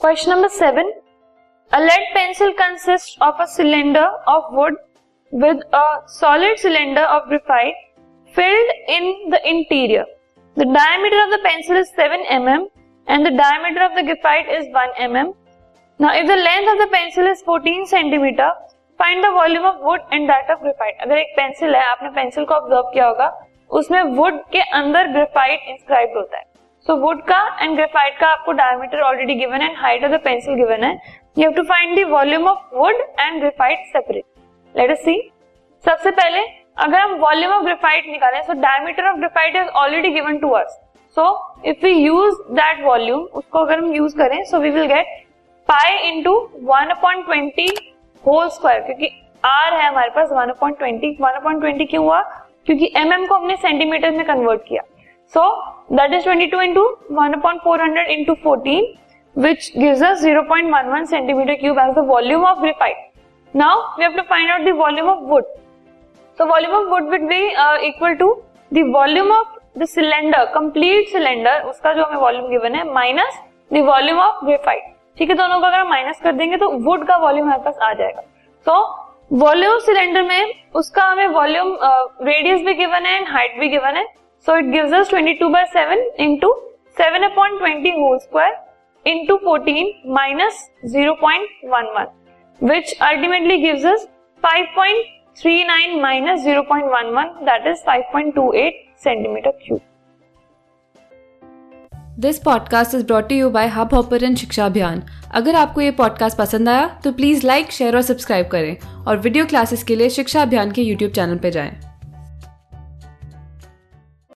Question number seven a lead pencil consist of a cylinder of wood with a solid cylinder of graphite filled in the interior the diameter of the pencil is seven M M and the diameter of the graphite is 1 MM now if the length of the pencil is 14 centimetre find the volume of wood and that of graphite अगर एक pencil है, आपने pencil को observe किया होगा, उसमें wood के अंदर ग्रेफाइट इंस्क्राइब होता है। सो वुड का एंड ग्रेफाइट का आपको डायमीटर ऑलरेडी गिवन है height of the pencil given है. You have to find the volume of wood and graphite separate let us see सबसे पहले, अगर हम वॉल्यूम ऑफ़ ग्रेफाइट निकालें so diameter of graphite is already given to us so if we use that volume उसको अगर हम use करें so we will get pi into one point twenty whole square क्योंकि आर है हमारे पास one point twenty one point twenty क्यों हुआ? क्योंकि एम mm को हमने सेंटीमीटर में कन्वर्ट किया. So that is 22 into 1 upon 400 into 14 which gives us 0.11 centimeter cube as the volume of graphite. Now we have to find out the volume of wood. So volume of wood would be uh, equal to the volume of the cylinder, complete cylinder, उसका जो हमें volume given है minus the volume of graphite ठीक है दोनों का अगर हम माइनस कर देंगे तो वुड का वॉल्यूम हमारे पास आ जाएगा सो वॉल्यूम सिलेंडर में उसका हमें वॉल्यूम रेडियस uh, भी गिवन है एंड हाइट भी गिवन है So, it gives us 22 by 7 into 7 upon 20 whole square into 14 minus 0.11 which ultimately gives us 5.39 minus 0.11 that is 5.28 centimeter cube. This podcast is brought you by hub hopper शिक्षा अभियान अगर आपको ये podcast पसंद आया तो प्लीज़ लाइक शेयर और subscribe करें और वीडियो क्लासेस के लिए शिक्षा अभियान के यूट्यूब चैनल पर जाएँ।